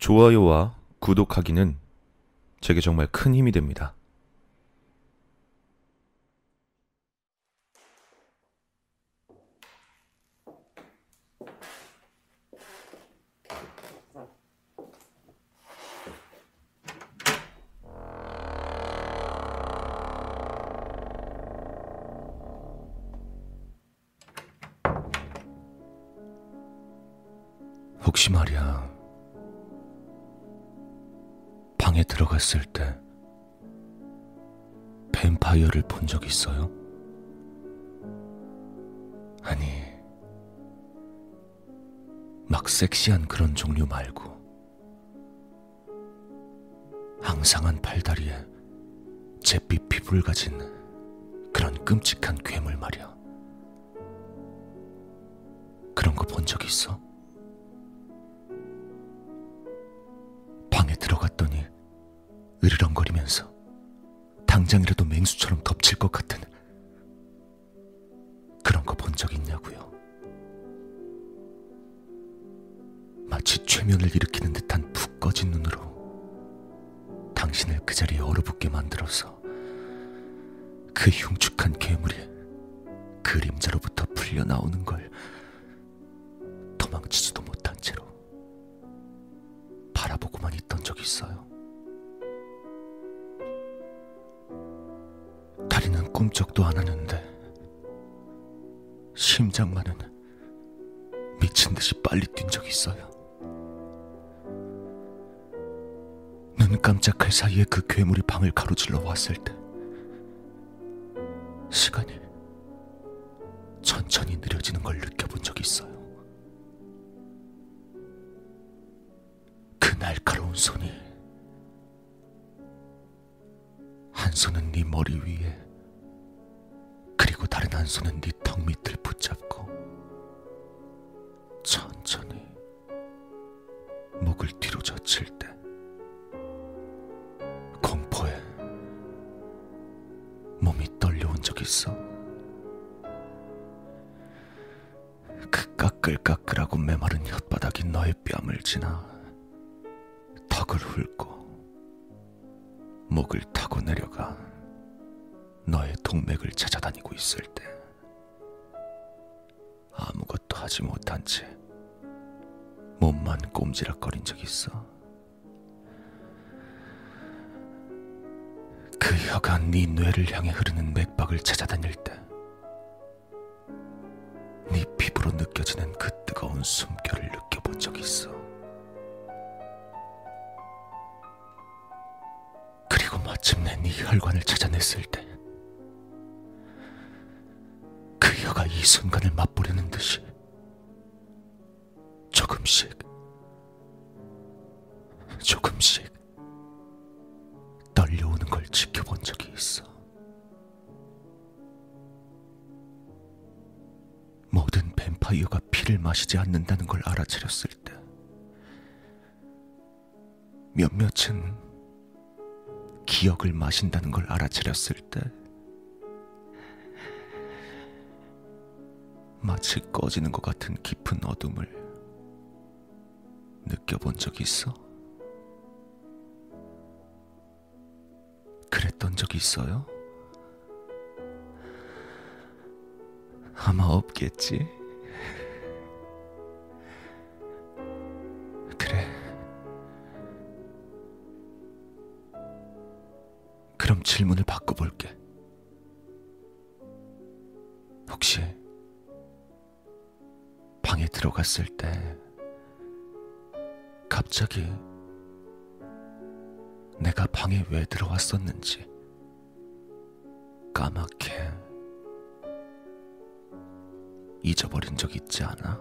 좋아요와 구독하기는 제게 정말 큰 힘이 됩니다. 혹시 말이야. 방에 들어갔을 때 뱀파이어를 본 적 있어요? 아니, 막 섹시한 그런 종류 말고 항상한 팔다리에 잿빛 피부를 가진 그런 끔찍한 괴물 말이야. 그런 거 본 적 있어? 당장이라도 맹수처럼 덮칠 것 같은 그런 거 본 적 있냐고요. 마치 최면을 일으키는 듯한 푹 꺼진 눈으로 당신을 그 자리에 얼어붙게 만들어서 그 흉측한 괴물이 그림자로부터 풀려 나오는 걸 도망치지도 못한 채로 바라보고만 있던 적이 있어요. 꿈쩍도 안 하는데 심장만은 미친 듯이 빨리 뛴 적이 있어요. 눈 깜짝할 사이에 그 괴물이 방을 가로질러 왔을 때 시간이 천천히 느려지는 걸 느껴본 적이 있어요. 그 날카로운 손이 한 손은 네 머리 위에 다른 한 손은 네 턱 밑을 붙잡고 천천히 목을 뒤로 젖힐 때 공포에 몸이 떨려온 적 있어. 그 까끌까끌하고 메마른 혓바닥이 너의 뺨을 지나 턱을 훑고 목을 타고 내려가 너의 동맥을 찾아다니고 있을 때 아무것도 하지 못한 채 몸만 꼼지락거린 적 있어. 그 혀가 네 뇌를 향해 흐르는 맥박을 찾아다닐 때 네 피부로 느껴지는 그 뜨거운 숨결을 느껴본 적 있어. 그리고 마침내 네 혈관을 찾아냈을 때 이 순간을 맛보려는 듯이 조금씩 조금씩 떨려오는 걸 지켜본 적이 있어. 모든 뱀파이어가 피를 마시지 않는다는 걸 알아차렸을 때 몇몇은 기억을 마신다는 걸 알아차렸을 때 마치 꺼지는 것 같은 깊은 어둠을 느껴본 적 있어? 그랬던 적이 있어요? 아마 없겠지. 그래. 그럼 질문을 바꿔볼게. 혹시 방에 들어갔을 때 갑자기 내가 방에 왜 들어왔었는지 까맣게 잊어버린 적 있지 않아?